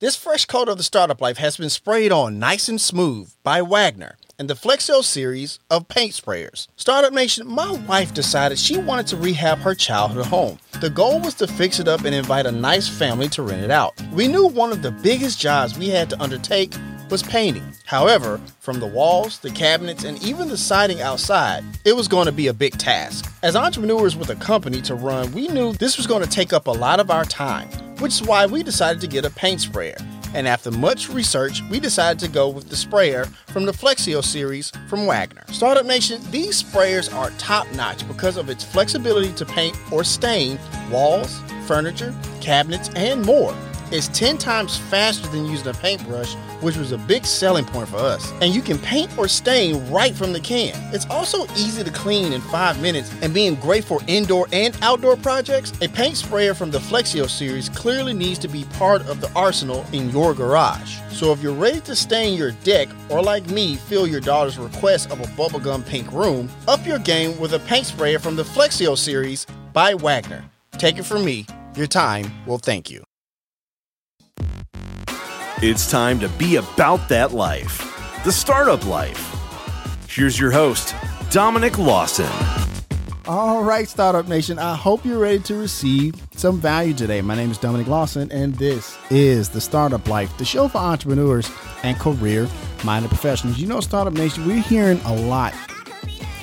This fresh coat of the startup life has been sprayed on nice and smooth by Wagner and the Flexio series of paint sprayers. Startup Nation, my wife decided she wanted to rehab her childhood home. The goal was to fix it up and invite a nice family to rent it out. We knew one of the biggest jobs we had to undertake was painting. However, from the walls, the cabinets, and even the siding outside, it was going to be a big task. As entrepreneurs with a company to run, we knew this was going to take up a lot of our time, which is why we decided to get a paint sprayer. And after much research, we decided to go with the sprayer from the Flexio series from Wagner. Startup Nation, these sprayers are top notch because of its flexibility to paint or stain walls, furniture, cabinets, and more. It's 10 times faster than using a paintbrush, which was a big selling point for us. And you can paint or stain right from the can. It's also easy to clean in 5 minutes and being great for indoor and outdoor projects. A paint sprayer from the Flexio series clearly needs to be part of the arsenal in your garage. So if you're ready to stain your deck or like me, fill your daughter's request of a bubblegum pink room, up your game with a paint sprayer from the Flexio series by Wagner. Take it from me, your time will thank you. It's time to be about that life, the startup life. Here's your host, Dominic Lawson. All right, Startup Nation, I hope you're ready to receive some value today. My name is Dominic Lawson, and this is the Startup Life, the show for entrepreneurs and career minded professionals. You know, Startup Nation, we're hearing a lot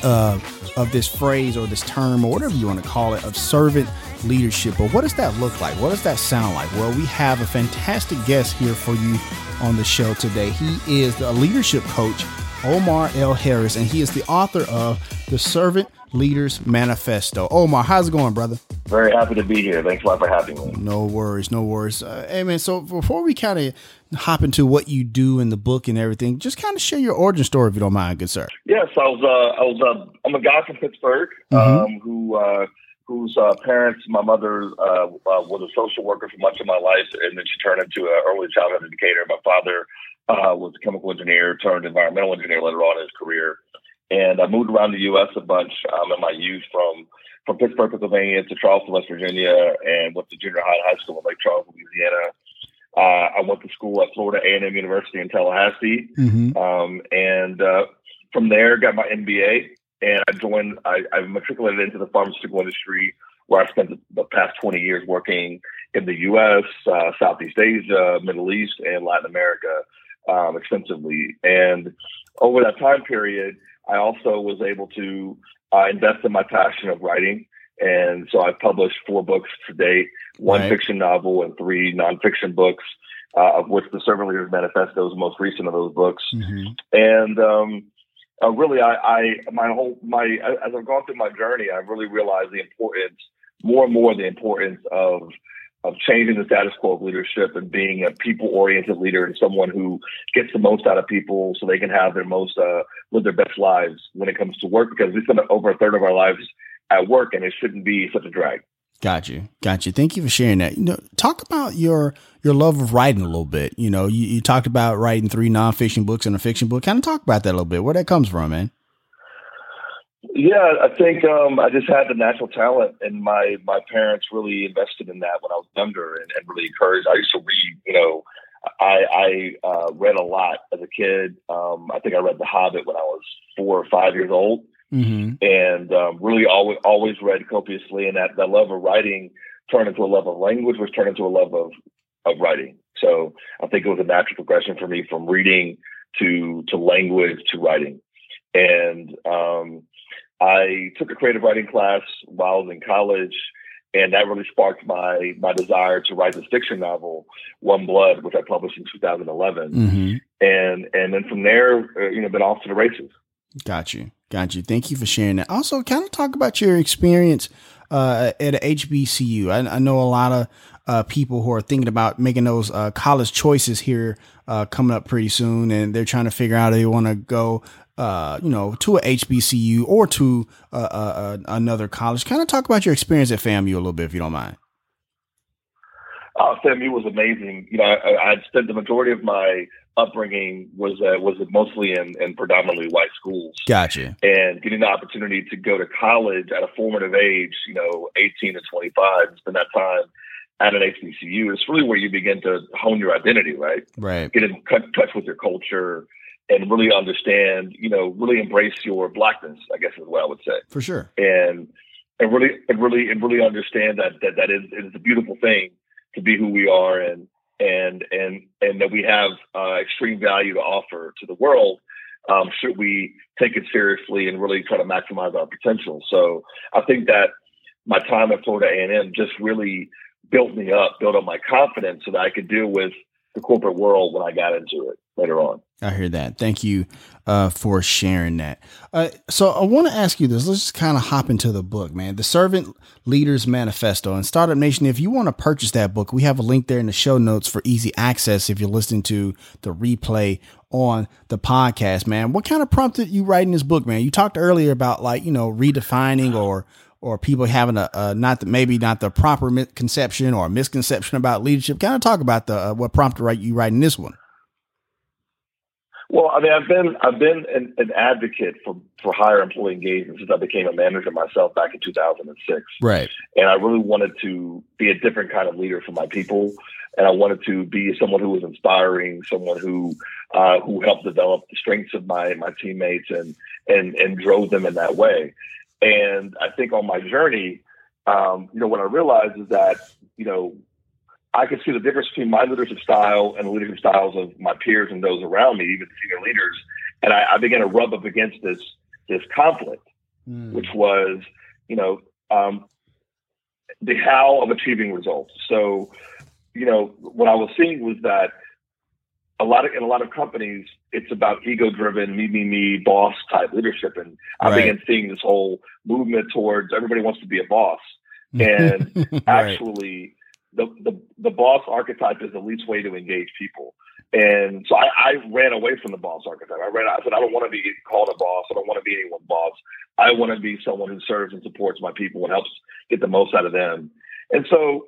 uh, of this phrase or this term or whatever you want to call it of servant leadership. But what does that look like? What does that sound like? Well, we have a fantastic guest here for you on the show today. He is the leadership coach, Omar L. Harris, and he is the author of The Servant Leaders Manifesto. Omar, how's it going, brother? Very happy to be here. Thanks a lot for having me. No worries, no worries. Uh, hey, man, so before we kind of hop into what you do in the book and everything, just kind of share your origin story if you don't mind, good sir. Yes, I was. Uh, I was. Uh, I'm a guy from Pittsburgh mm-hmm. um, who uh, whose uh, parents, my mother uh, uh, was a social worker for much of my life, and then she turned into an early childhood educator. My father uh, was a chemical engineer turned environmental engineer later on in his career. And I moved around the U.S. a bunch um, in my youth from from Pittsburgh, Pennsylvania to Charleston, West Virginia, and went to junior high high school in Lake Charles, Louisiana. Uh, I went to school at Florida A&M University in Tallahassee, mm-hmm. um, and uh, from there got my MBA and I joined. I, I matriculated into the pharmaceutical industry, where I spent the, past 20 years working in the U.S., uh, Southeast Asia, Middle East, and Latin America um, extensively. And over that time period, I also was able to uh, invest in my passion of writing. And so I've published four books to date, one right. fiction novel and three nonfiction books, uh, of which the Servant Leaders Manifesto is the most recent of those books. Mm-hmm. And um, uh, really, I, I, my whole, my, as I've gone through my journey, I've really realized the importance, more and more, the importance of, of changing the status quo of leadership and being a people oriented leader and someone who gets the most out of people so they can have their most, uh, live their best lives when it comes to work because we spend over a third of our lives at work and it shouldn't be such a drag. Got you. Got you. Thank you for sharing that. You know, talk about your your love of writing a little bit. You know, you, you talked about writing three nonfiction books and a fiction book. Kind of talk about that a little bit. Where that comes from, man. Yeah, I think um, I just had the natural talent, and my my parents really invested in that when I was younger, and, and really encouraged. I used to read. You know, I, I uh, read a lot as a kid. Um, I think I read The Hobbit when I was four or five years old mm-hmm. and um, really always always read copiously, and that that love of writing turned into a love of language, which turned into a love of of writing. So I think it was a natural progression for me from reading to to language to writing, and um, I took a creative writing class while I was in college and that really sparked my my desire to write this fiction novel, One Blood, which I published in 2011. Mm-hmm. And and then from there, uh, you know, been off to the races. Got you. Got you. Thank you for sharing that. Also, kind of talk about your experience uh, at HBCU. I, I, know a lot of uh, people who are thinking about making those uh, college choices here uh, coming up pretty soon, and they're trying to figure out if they want to go, uh, you know, to a HBCU or to uh, another college. Kind of talk about your experience at FAMU a little bit, if you don't mind. Oh, FAMU was amazing. You know, I, I'd spent the majority of my upbringing was uh, was mostly in, in predominantly white schools. Gotcha. And getting the opportunity to go to college at a formative age, you know, 18 to 25, spend that time at an HBCU, it's really where you begin to hone your identity, right? Right. Get in touch with your culture and really understand, you know, really embrace your blackness, I guess is what I would say. For sure. And and really and really and really understand that that that is it is a beautiful thing to be who we are and and and and that we have uh, extreme value to offer to the world. Um, should we take it seriously and really try to maximize our potential? So I think that my time at Florida A&M just really built me up, built up my confidence so that I could deal with the corporate world when I got into it later on. I hear that. Thank you uh, for sharing that. Uh, so I want to ask you this. Let's just kind of hop into the book, man. The Servant Leaders Manifesto and Startup Nation. If you want to purchase that book, we have a link there in the show notes for easy access. If you're listening to the replay on the podcast, man, what kind of prompted you writing this book, man? You talked earlier about like you know redefining or or people having a, a not the, maybe not the proper conception or misconception about leadership. Kind of talk about the uh, what prompted you writing this one. Well, I mean, I've been I've been an, an, advocate for for higher employee engagement since I became a manager myself back in 2006. Right. And I really wanted to be a different kind of leader for my people, and I wanted to be someone who was inspiring, someone who uh, who helped develop the strengths of my my teammates and and and drove them in that way. And I think on my journey, um, you know, what I realized is that you know I could see the difference between my leadership style and the leadership styles of my peers and those around me, even senior leaders. And I, I began to rub up against this this conflict, mm. which was, you know, um, the how of achieving results. So, you know, what I was seeing was that a lot of in a lot of companies, it's about ego driven, me, me, me, boss type leadership. And I right. began seeing this whole movement towards everybody wants to be a boss. And actually the, the, the boss archetype is the least way to engage people. And so I, I ran away from the boss archetype. I ran. I said, I don't want to be called a boss. I don't want to be anyone's boss. I want to be someone who serves and supports my people and helps get the most out of them. And so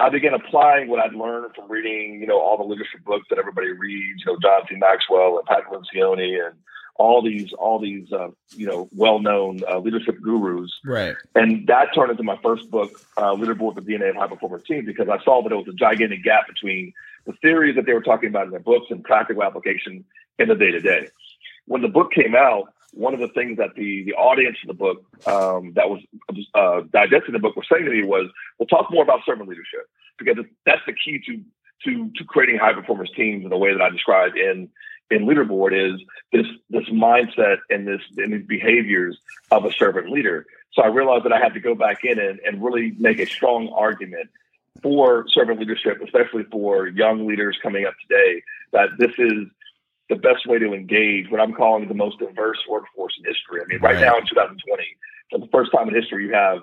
I began applying what I'd learned from reading, you know, all the leadership books that everybody reads, you know, John C. Maxwell and Pat Lencioni and all these all these uh, you know well known uh, leadership gurus. Right. And that turned into my first book, uh, Leaderboard: The DNA of High Performance Teams, because I saw that there was a gigantic gap between the theories that they were talking about in their books and practical application in the day to day. When the book came out, one of the things that the the audience of the book um, that was uh, digesting the book was saying to me was, "We'll talk more about servant leadership because that's the key to to to creating high performance teams in the way that I described in in leaderboard is this this mindset and this and these behaviors of a servant leader. So I realized that I had to go back in and, and really make a strong argument for servant leadership, especially for young leaders coming up today, that this is the best way to engage what I'm calling the most diverse workforce in history. I mean, right, right. now in 2020, for the first time in history, you have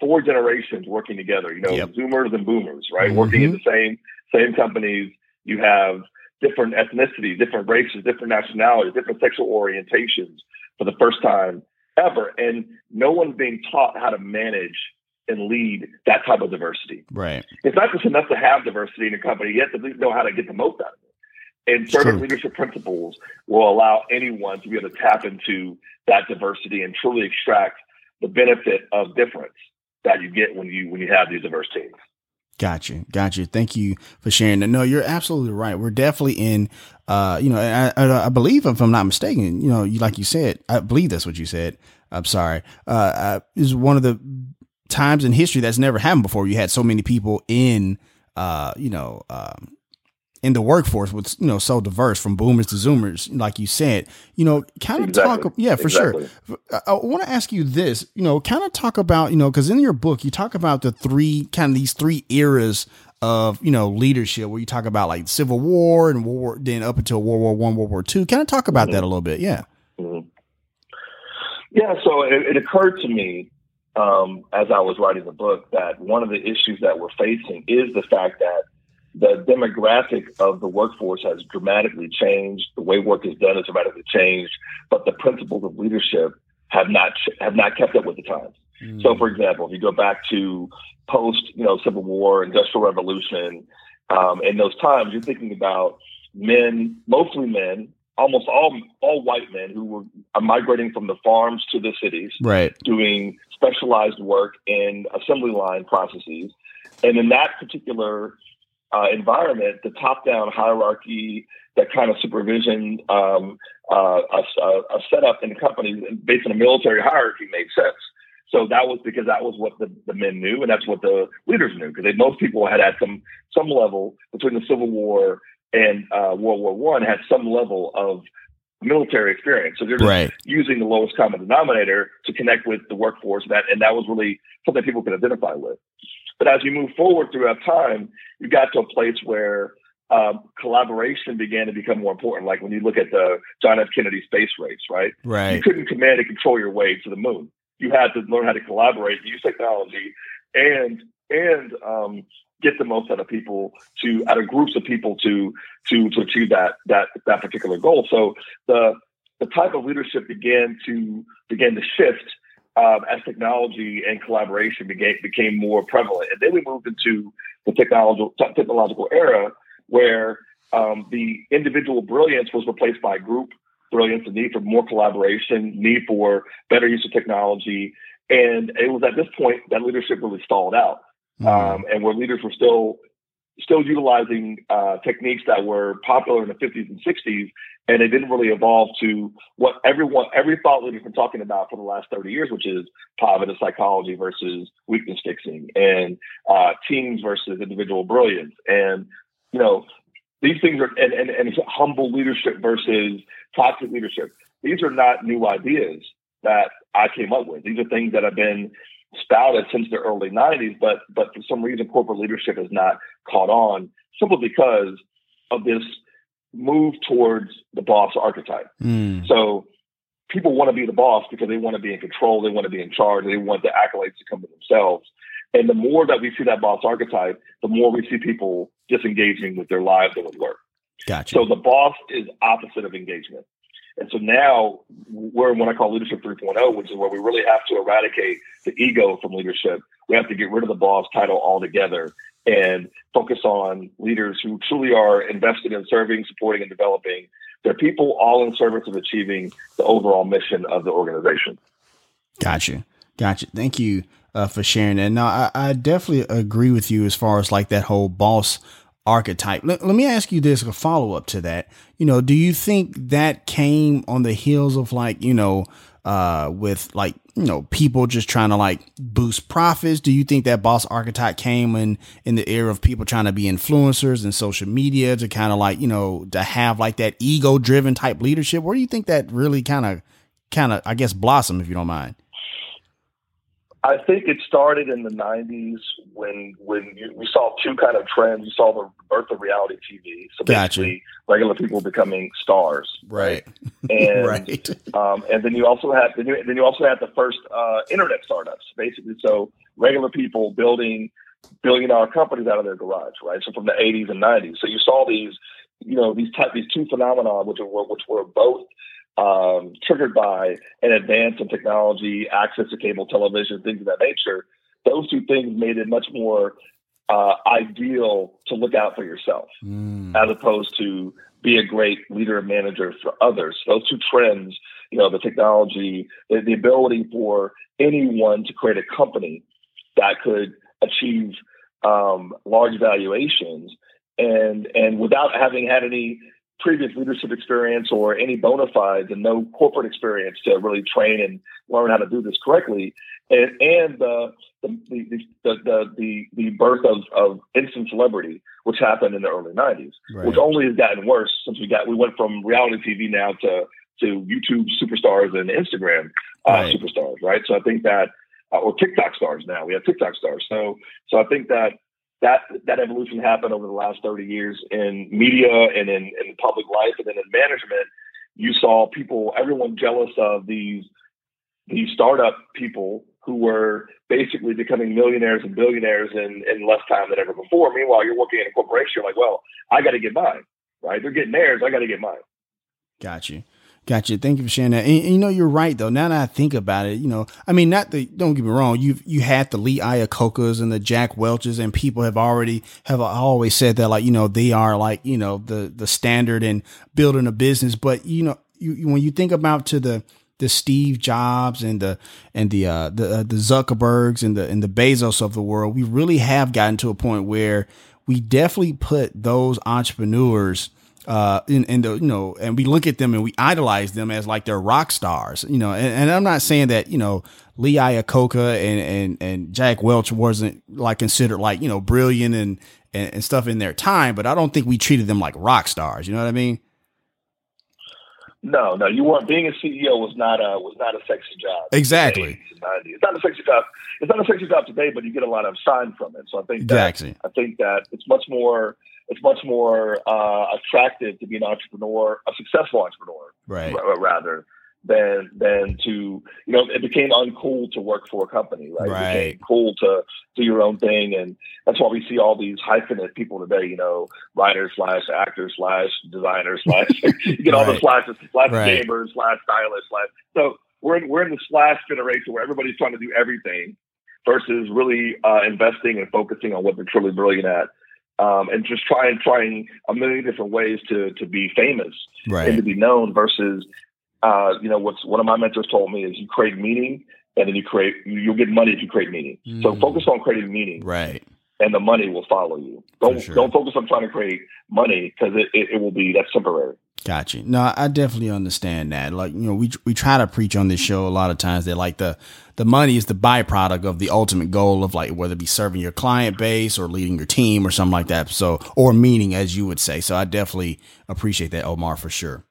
four generations working together. You know, yep. Zoomers and Boomers, right, mm-hmm. working in the same same companies. You have different ethnicities, different races, different nationalities, different sexual orientations for the first time ever. And no one's being taught how to manage and lead that type of diversity. Right. It's not just enough to have diversity in a company. You have to know how to get the most out of it. And certain leadership principles will allow anyone to be able to tap into that diversity and truly extract the benefit of difference that you get when you when you have these diverse teams. Gotcha. Gotcha. Thank you for sharing that. No, you're absolutely right. We're definitely in, uh, you know, I, I, I, believe if I'm not mistaken, you know, you, like you said, I believe that's what you said. I'm sorry. Uh, uh, is one of the times in history that's never happened before. You had so many people in, uh, you know, um, in the workforce was you know so diverse from boomers to zoomers like you said you know kind of exactly. talk yeah for exactly. sure i, I want to ask you this you know kind of talk about you know because in your book you talk about the three kind of these three eras of you know leadership where you talk about like civil war and war then up until world war one world war two kind of talk about mm-hmm. that a little bit yeah mm-hmm. yeah so it, it occurred to me um, as i was writing the book that one of the issues that we're facing is the fact that the demographic of the workforce has dramatically changed. The way work is done has dramatically changed, but the principles of leadership have not have not kept up with the times. Mm. So, for example, if you go back to post, you know, Civil War, Industrial Revolution, um, in those times, you're thinking about men, mostly men, almost all all white men who were migrating from the farms to the cities, right, doing specialized work in assembly line processes And in that particular uh, environment, the top-down hierarchy, that kind of supervision, um, uh, a, a, setup in the company based on a military hierarchy made sense. So that was because that was what the, the men knew, and that's what the leaders knew. Because most people had had some some level between the Civil War and uh, World War One had some level of military experience. So they're just right. using the lowest common denominator to connect with the workforce. That and that was really something people could identify with. But as you move forward throughout time, you got to a place where um, collaboration began to become more important. Like when you look at the John F. Kennedy space race, right? Right. You couldn't command and control your way to the moon. You had to learn how to collaborate, use technology, and and um, get the most out of people to out of groups of people to to to achieve that that that particular goal. So the the type of leadership began to began to shift um, as technology and collaboration became became more prevalent, and then we moved into the technological technological era where um, the individual brilliance was replaced by group brilliance, the need for more collaboration, need for better use of technology. And it was at this point that leadership really stalled out. Mm-hmm. Um, and where leaders were still still utilizing uh, techniques that were popular in the 50s and 60s, and it didn't really evolve to what everyone, every thought leader's been talking about for the last 30 years, which is positive psychology versus weakness fixing, and uh, teams versus individual brilliance, and you know these things are and, and, and humble leadership versus toxic leadership. These are not new ideas that I came up with. These are things that have been spouted since the early 90s, but but for some reason corporate leadership has not caught on simply because of this move towards the boss archetype. Mm. So people want to be the boss because they want to be in control, they want to be in charge, they want the accolades to come to themselves. And the more that we see that boss archetype, the more we see people disengaging with their lives and with work. Gotcha. So the boss is opposite of engagement. And so now we're in what I call leadership 3.0, which is where we really have to eradicate the ego from leadership. We have to get rid of the boss title altogether and focus on leaders who truly are invested in serving, supporting, and developing their people, all in service of achieving the overall mission of the organization. Gotcha. Gotcha. Thank you uh, for sharing that. Now, I, I definitely agree with you as far as like that whole boss archetype. Let, let me ask you this, a follow up to that. You know, do you think that came on the heels of like, you know, uh, with like, you know, people just trying to like boost profits? Do you think that boss archetype came in, in the era of people trying to be influencers and social media to kind of like, you know, to have like that ego driven type leadership? Where do you think that really kind of, kind of, I guess, blossom, if you don't mind? I think it started in the '90s when when you, we saw two kind of trends. You saw the birth of reality TV, so basically gotcha. regular people becoming stars, right? And right. Um, and then you also had then you, then you also had the first uh, internet startups, basically. So regular people building billion dollar companies out of their garage, right? So from the '80s and '90s, so you saw these, you know, these type these two phenomena, which were which were both um, triggered by an advance in technology, access to cable television, things of that nature, those two things made it much more uh, ideal to look out for yourself mm. as opposed to be a great leader and manager for others. Those two trends, you know, the technology, the, the ability for anyone to create a company that could achieve um, large valuations and and without having had any previous leadership experience or any bona fides and no corporate experience to really train and learn how to do this correctly. And, and the, the, the, the, the, the birth of, of instant celebrity, which happened in the early 90s, right. which only has gotten worse since we got, we went from reality TV now to, to YouTube superstars and Instagram uh, right. superstars, right? So I think that, uh, or TikTok stars now. We have TikTok stars. So, so I think that that that evolution happened over the last 30 years in media and in, in public life and then in management. You saw people everyone jealous of these these startup people who were basically becoming millionaires and billionaires in, in less time than ever before. Meanwhile you're working in a corporation you're like well i got to get mine right? They're getting theirs i got to get mine. Got you Gotcha. Thank you for sharing that. And, and, you know, you're right though. Now that I think about it, you know, I mean, not the, don't get me wrong. You've, you had the Lee Iacocca's and the Jack Welches and people have already, have always said that like, you know, they are like, you know, the, the standard in building a business. But, you know, you, when you think about to the, the Steve Jobs and the and the uh, the uh, the Zuckerbergs and the and the Bezos of the world, we really have gotten to a point where we definitely put those entrepreneurs uh, in, in the, you know, and we look at them and we idolize them as like they're rock stars, you know, and, and I'm not saying that, you know, Lee Iacocca and, and, and Jack Welch wasn't like considered like, you know, brilliant and, and, and stuff in their time, but I don't think we treated them like rock stars. You know what I mean? No, no, you weren't. Being a CEO was not a was not a sexy job. Exactly. It's not a sexy job. It's not a sexy job today, but you get a lot of shine from it. So I think exactly. I think that it's much more it's much more uh, attractive to be an entrepreneur, a successful entrepreneur, right? R- rather than than to you know it became uncool to work for a company, right? right. It became cool to do your own thing, and that's why we see all these hyphenate people today. You know, writers slash actors slash designers slash you get all the slashes slash right. gamers slash stylists slash. So we're in, we're in the slash generation where everybody's trying to do everything versus really uh, investing and focusing on what they're truly brilliant at um, and just trying trying a million different ways to to be famous right. and to be known versus uh, you know what's one of my mentors told me is you create meaning and then you create you'll get money if you create meaning. Mm. So focus on creating meaning. Right. And the money will follow you. Don't sure. don't focus on trying to create money because it, it, it will be that's temporary. Gotcha. No, I definitely understand that. Like, you know, we we try to preach on this show a lot of times that like the the money is the byproduct of the ultimate goal of like whether it be serving your client base or leading your team or something like that. So or meaning as you would say. So I definitely appreciate that, Omar, for sure.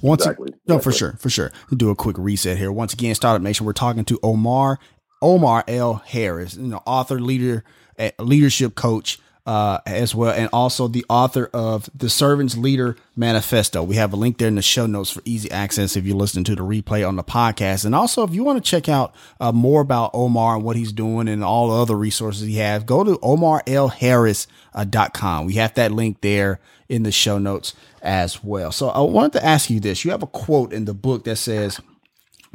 Once exactly. no, exactly. for sure, for sure. We'll do a quick reset here. Once again, Startup Nation, we're talking to Omar Omar L. Harris, you know, author, leader, eh, leadership coach uh, as well, and also the author of the Servants Leader Manifesto. We have a link there in the show notes for easy access if you're listening to the replay on the podcast. And also, if you want to check out uh, more about Omar and what he's doing and all the other resources he has, go to omarlharris.com. We have that link there in the show notes as well. So I wanted to ask you this. You have a quote in the book that says,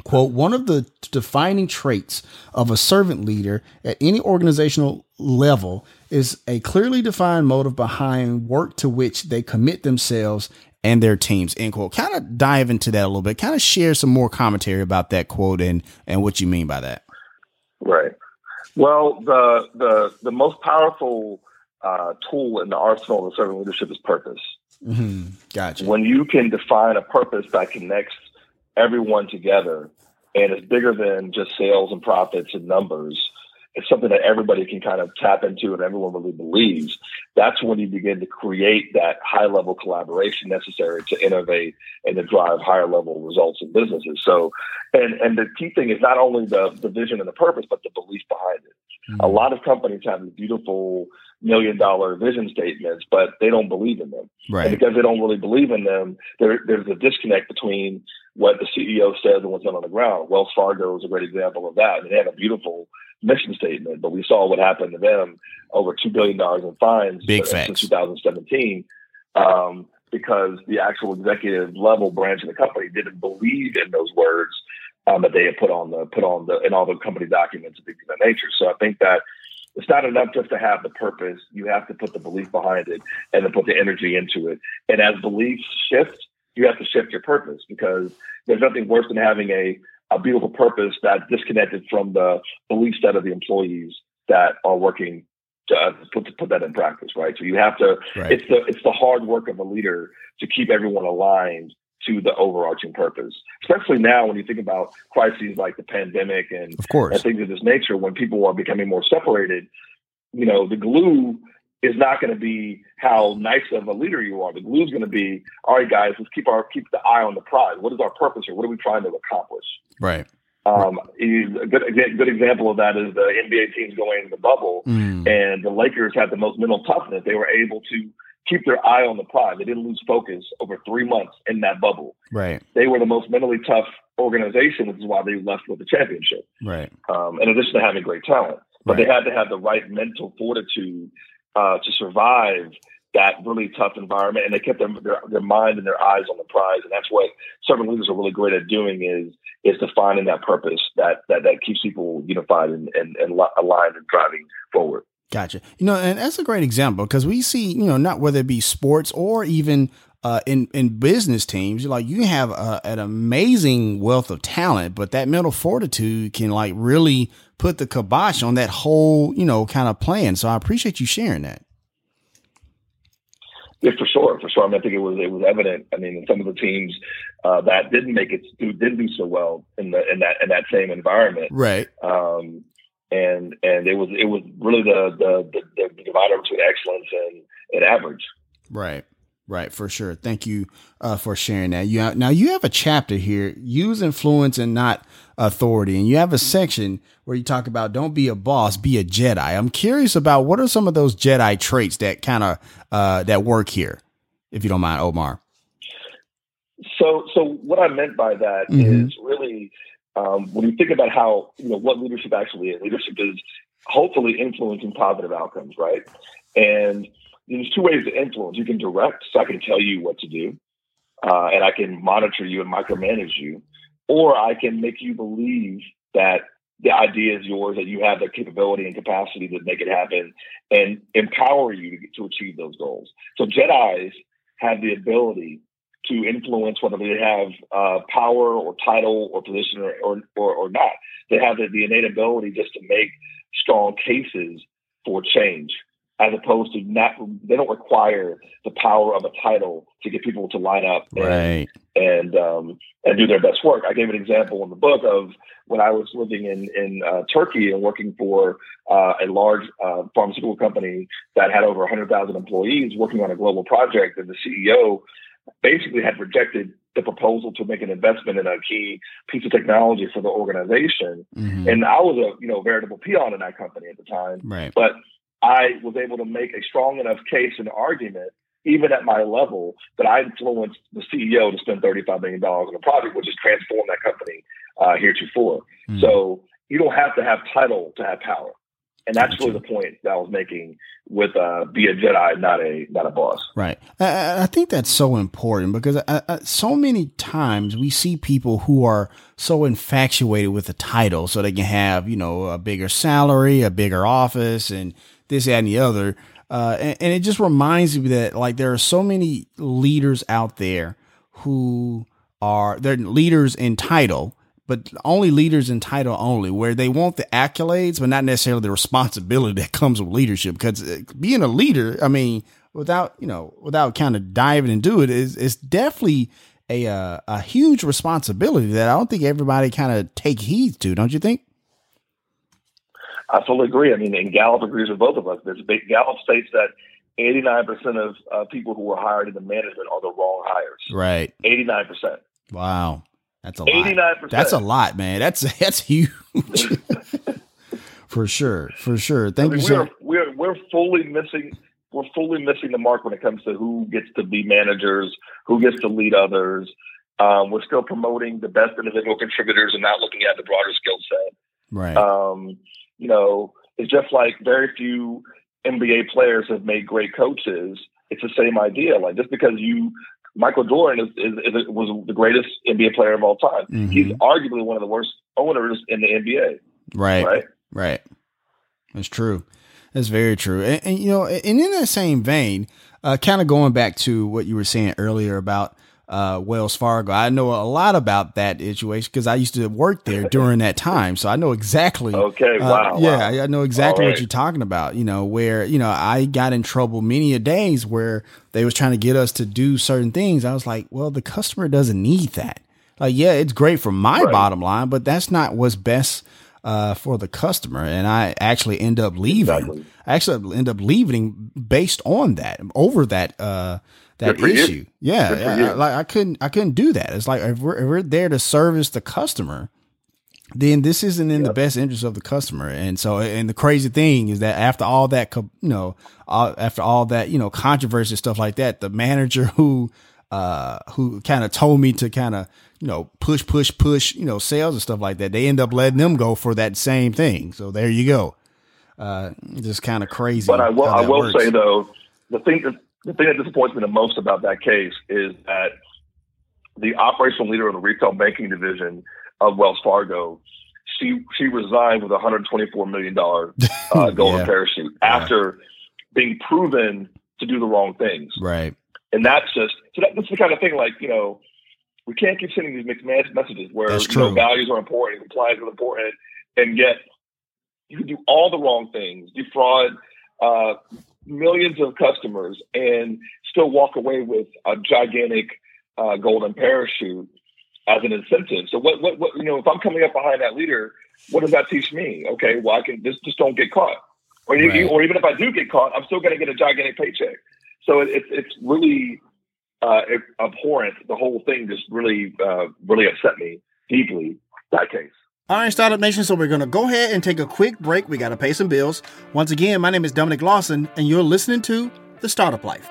quote, one of the defining traits of a servant leader at any organizational level is a clearly defined motive behind work to which they commit themselves and their teams, end quote. Kind of dive into that a little bit, kind of share some more commentary about that quote and, and what you mean by that. Right. Well, the, the, the most powerful uh, tool in the arsenal of servant leadership is purpose. Mm-hmm. Gotcha. When you can define a purpose that connects everyone together and it's bigger than just sales and profits and numbers. It's something that everybody can kind of tap into and everyone really believes. That's when you begin to create that high level collaboration necessary to innovate and to drive higher level results in businesses. So, and, and the key thing is not only the, the vision and the purpose, but the belief behind it. Mm-hmm. A lot of companies have these beautiful million dollar vision statements, but they don't believe in them. Right. And because they don't really believe in them, there, there's a disconnect between what the CEO says and what's done on the ground. Wells Fargo is a great example of that. they had a beautiful mission statement, but we saw what happened to them over $2 billion in fines Big since 2017. Um, because the actual executive level branch of the company didn't believe in those words um, that they had put on the put on the in all the company documents and things of that nature. So I think that it's not enough just to have the purpose. You have to put the belief behind it and then put the energy into it. And as beliefs shift, you have to shift your purpose because there's nothing worse than having a, a beautiful purpose that's disconnected from the belief set of the employees that are working uh, put, to put that in practice, right? So you have to, right. it's the, it's the hard work of a leader to keep everyone aligned to the overarching purpose, especially now when you think about crises like the pandemic and, of course. and things of this nature, when people are becoming more separated, you know, the glue is not going to be how nice of a leader you are. The glue is going to be, all right, guys, let's keep our keep the eye on the prize. What is our purpose here? What are we trying to accomplish? Right. Um, a good good example of that is the NBA teams going into the bubble, mm. and the Lakers had the most mental toughness. They were able to keep their eye on the prize. They didn't lose focus over three months in that bubble. Right. They were the most mentally tough organization, which is why they left with the championship. Right. Um, in addition to having great talent, but right. they had to have the right mental fortitude uh, to survive that really tough environment, and they kept their, their, their mind and their eyes on the prize, and that's what servant leaders are really great at doing is is defining that purpose that that, that keeps people unified and, and, and aligned and driving forward. Gotcha. You know, and that's a great example because we see, you know, not whether it be sports or even uh, in in business teams, like you have a, an amazing wealth of talent, but that mental fortitude can like really put the kibosh on that whole you know kind of plan. So I appreciate you sharing that. Yeah, for sure, for sure. I mean, I think it was it was evident. I mean, in some of the teams uh, that didn't make it, who didn't do so well in the in that in that same environment, right? Um, and and it was it was really the the, the, the divider between excellence and, and average. Right. Right, for sure. Thank you uh, for sharing that. You have, now you have a chapter here: use influence and not authority, and you have a section where you talk about don't be a boss, be a Jedi. I'm curious about what are some of those Jedi traits that kind of uh, that work here, if you don't mind, Omar. So, so what I meant by that mm-hmm. is really um, when you think about how you know what leadership actually is. Leadership is hopefully influencing positive outcomes, right? And there's two ways to influence. You can direct, so I can tell you what to do, uh, and I can monitor you and micromanage you, or I can make you believe that the idea is yours, that you have the capability and capacity to make it happen, and empower you to, to achieve those goals. So Jedi's have the ability to influence whether they have uh, power or title or position or, or, or, or not. They have the, the innate ability just to make strong cases for change as opposed to not they don't require the power of a title to get people to line up and right. and um, and do their best work. I gave an example in the book of when I was living in in uh, Turkey and working for uh, a large uh, pharmaceutical company that had over 100,000 employees working on a global project, and the CEO basically had rejected the proposal to make an investment in a key piece of technology for the organization. Mm-hmm. And I was a you know veritable peon in that company at the time, right. but I was able to make a strong enough case and argument, even at my level, that I influenced the CEO to spend $35 million on a project, which has transformed that company uh, heretofore. Mm. So you don't have to have title to have power. And that's really the point that I was making with uh, be a Jedi, not a not a boss. Right. I, I think that's so important because I, I, so many times we see people who are so infatuated with the title, so they can have you know a bigger salary, a bigger office, and this, and the other. Uh, and, and, it just reminds me that like there are so many leaders out there who are they're leaders in title, but only leaders in title only, where they want the accolades, but not necessarily the responsibility that comes with leadership. Because uh, being a leader, I mean, without you know, without kind of diving into it, is is definitely a uh, a huge responsibility that I don't think everybody kind of take heed to. Don't you think? I fully agree. I mean, and Gallup agrees with both of us. There's big Gallup states that 89% of uh, people who were hired in the management are the wrong hires. Right. 89%. Wow. That's a lot. 89%. That's a lot, man. That's that's huge. for sure. For sure. Thank I mean, you, sir. We're, we're, we're fully missing we're fully missing the mark when it comes to who gets to be managers, who gets to lead others. Um, we're still promoting the best individual contributors and not looking at the broader skill set. Right. Um, you know, it's just like very few NBA players have made great coaches. It's the same idea. Like just because you, Michael Jordan is, is, is was the greatest NBA player of all time. Mm-hmm. He's arguably one of the worst owners in the NBA. Right. Right. Right. That's true. That's very true. And, and you know, and in that same vein, uh, kind of going back to what you were saying earlier about uh, Wells Fargo. I know a lot about that situation because I used to work there during that time, so I know exactly. Okay, uh, wow. yeah, wow. I know exactly right. what you're talking about. You know, where you know I got in trouble many a days where they was trying to get us to do certain things. I was like, well, the customer doesn't need that. Like, yeah, it's great for my right. bottom line, but that's not what's best uh, for the customer. And I actually end up leaving. Exactly. I actually end up leaving based on that, over that uh, that issue. You. Yeah, yeah like I couldn't I couldn't do that. It's like if we're, if we're there to service the customer, then this isn't in yep. the best interest of the customer. And so, and the crazy thing is that after all that, you know, after all that, you know, controversy and stuff like that, the manager who, uh, who kind of told me to kind of, you know, push, push, push, you know, sales and stuff like that, they end up letting them go for that same thing. So there you go. Uh, just kind of crazy. But I will, I will works. say though, the thing that the thing that disappoints me the most about that case is that the operational leader of the retail banking division of Wells Fargo, she she resigned with a 124 million dollar uh, golden yeah. parachute after being proven to do the wrong things. Right. And that's just so that, that's the kind of thing like you know we can't keep sending these mixed messages where you know, values are important, compliance is important, and yet you can do all the wrong things, defraud uh, millions of customers, and still walk away with a gigantic uh, golden parachute as an incentive. So what, what, what, you know, if I'm coming up behind that leader, what does that teach me? Okay, well, I can just just don't get caught, or right. you, or even if I do get caught, I'm still going to get a gigantic paycheck. So it, it's it's really uh, abhorrent. The whole thing just really uh, really upset me deeply. That case. All right, Startup Nation. So we're going to go ahead and take a quick break. We got to pay some bills. Once again, my name is Dominic Lawson, and you're listening to The Startup Life.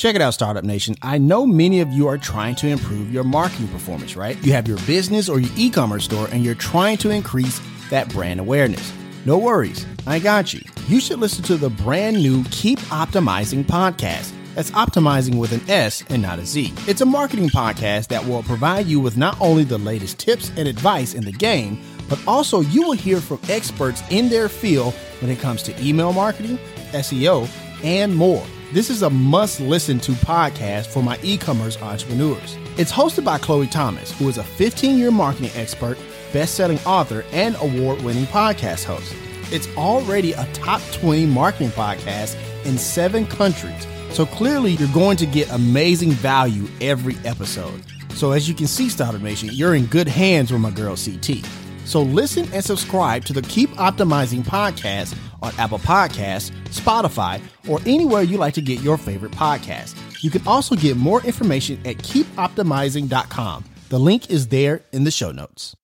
Check it out, Startup Nation. I know many of you are trying to improve your marketing performance, right? You have your business or your e commerce store and you're trying to increase that brand awareness. No worries, I got you. You should listen to the brand new Keep Optimizing podcast. That's optimizing with an S and not a Z. It's a marketing podcast that will provide you with not only the latest tips and advice in the game, but also you will hear from experts in their field when it comes to email marketing, SEO, and more. This is a must listen to podcast for my e commerce entrepreneurs. It's hosted by Chloe Thomas, who is a 15 year marketing expert, best selling author, and award winning podcast host. It's already a top 20 marketing podcast in seven countries. So clearly, you're going to get amazing value every episode. So, as you can see, Startup Nation, you're in good hands with my girl CT. So listen and subscribe to the Keep Optimizing podcast on Apple Podcasts, Spotify, or anywhere you like to get your favorite podcast. You can also get more information at keepoptimizing.com. The link is there in the show notes.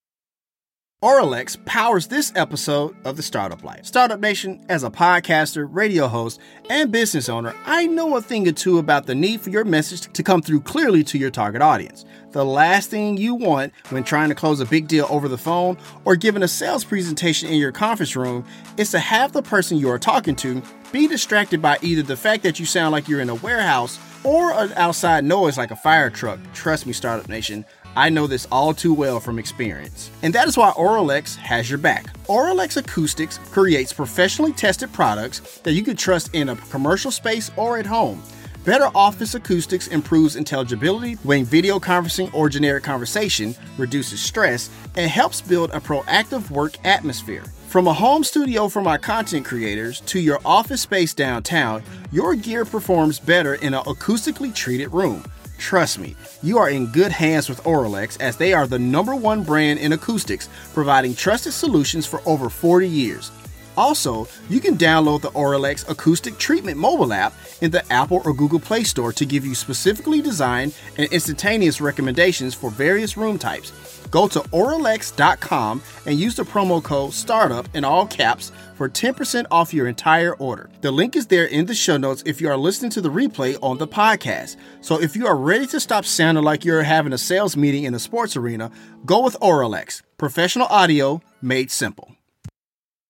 Auralex powers this episode of the Startup Life. Startup Nation, as a podcaster, radio host, and business owner, I know a thing or two about the need for your message to come through clearly to your target audience. The last thing you want when trying to close a big deal over the phone or giving a sales presentation in your conference room is to have the person you are talking to be distracted by either the fact that you sound like you're in a warehouse or an outside noise like a fire truck. Trust me, Startup Nation. I know this all too well from experience. And that is why Auralex has your back. Auralex Acoustics creates professionally tested products that you can trust in a commercial space or at home. Better office acoustics improves intelligibility when video conferencing or generic conversation, reduces stress, and helps build a proactive work atmosphere. From a home studio for my content creators to your office space downtown, your gear performs better in an acoustically treated room. Trust me, you are in good hands with Auralex as they are the number one brand in acoustics, providing trusted solutions for over 40 years. Also, you can download the Auralex Acoustic Treatment mobile app in the Apple or Google Play Store to give you specifically designed and instantaneous recommendations for various room types. Go to Auralex.com and use the promo code STARTUP in all caps for 10% off your entire order. The link is there in the show notes if you are listening to the replay on the podcast. So if you are ready to stop sounding like you're having a sales meeting in the sports arena, go with Auralex. Professional audio made simple.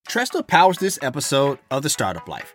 Tresta powers this episode of The Startup Life.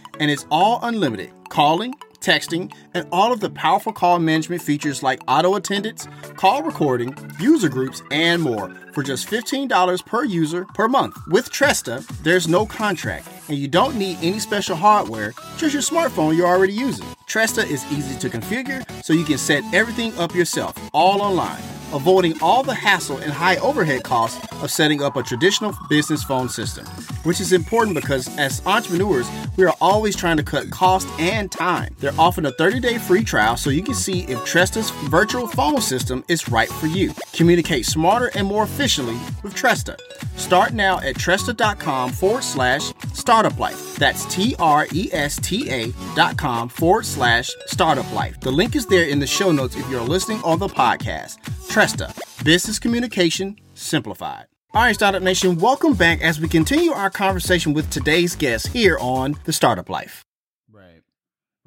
and it's all unlimited. Calling, texting, and all of the powerful call management features like auto attendants, call recording, user groups, and more for just $15 per user per month. With Tresta, there's no contract, and you don't need any special hardware, just your smartphone you're already using. Tresta is easy to configure, so you can set everything up yourself, all online, avoiding all the hassle and high overhead costs of setting up a traditional business phone system. which is important because as entrepreneurs, we are always trying to cut cost and time. They're offering a 30 day free trial so you can see if Tresta's virtual phone system is right for you. Communicate smarter and more efficiently with Tresta. Start now at Tresta.com forward slash startup life. That's T R E S T A dot com forward slash startup life. The link is there in the show notes if you're listening on the podcast. Tresta, business communication simplified. All right, Startup Nation, welcome back as we continue our conversation with today's guest here on the Startup Life.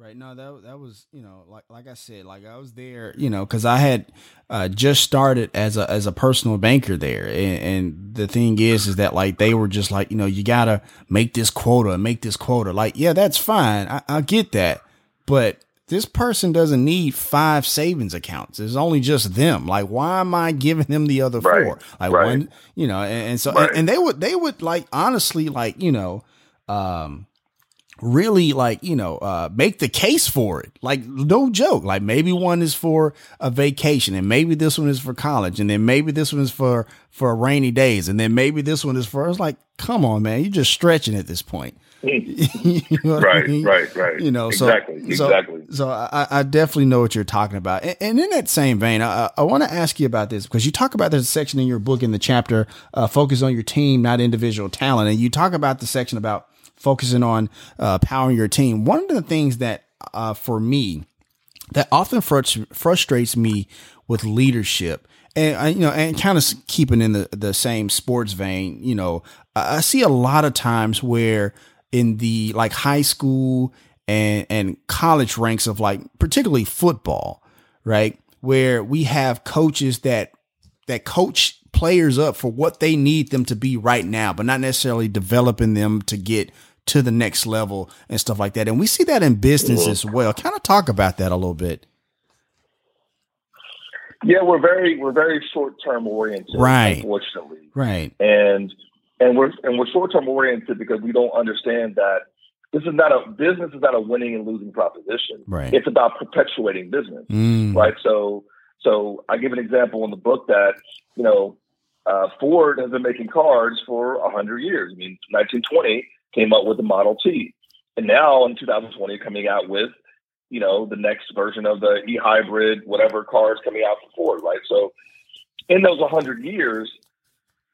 Right. No, that that was you know like like I said, like I was there, you know, because I had uh, just started as a as a personal banker there, and, and the thing is, is that like they were just like you know you gotta make this quota, make this quota. Like yeah, that's fine, I, I get that, but this person doesn't need five savings accounts. It's only just them. Like, why am I giving them the other Right. four? Like Right. one, you know, and, and so Right. and, and they would they would like honestly like you know, um, really like you know uh make the case for it like no joke like maybe one is for a vacation and maybe this one is for college and then maybe this one is for for rainy days and then maybe this one is for it's like come on man you're just stretching at this point You know what I right, mean? right, right. you know exactly, so, exactly. so I, I definitely know what you're talking about and, and in that same vein i, I want to ask you about this because you talk about this section in your book in the chapter uh, focus on your team not individual talent and you talk about the section about focusing on uh, powering your team. One of the things that uh, for me that often frust- frustrates me with leadership and you know and kind of keeping in the, the same sports vein you know I I see a lot of times where in the like high school and and college ranks of like particularly football right where we have coaches that that coach players up for what they need them to be right now, but not necessarily developing them to get to the next level and stuff like that. And we see that in business as well. Kind of talk about that a little bit. Yeah, we're very we're very short term oriented, Right. Unfortunately, Right. and and we're and we're short term oriented because we don't understand that this is not a business is not a winning and losing proposition. Right. It's about perpetuating business, Mm. right? So so I give an example in the book that you know uh, Ford has been making cars for a hundred years. I mean, 1920 came up with the Model T, and now in 2020 coming out with you know the next version of the e-hybrid, whatever cars coming out from Ford, right? So in those 100 years,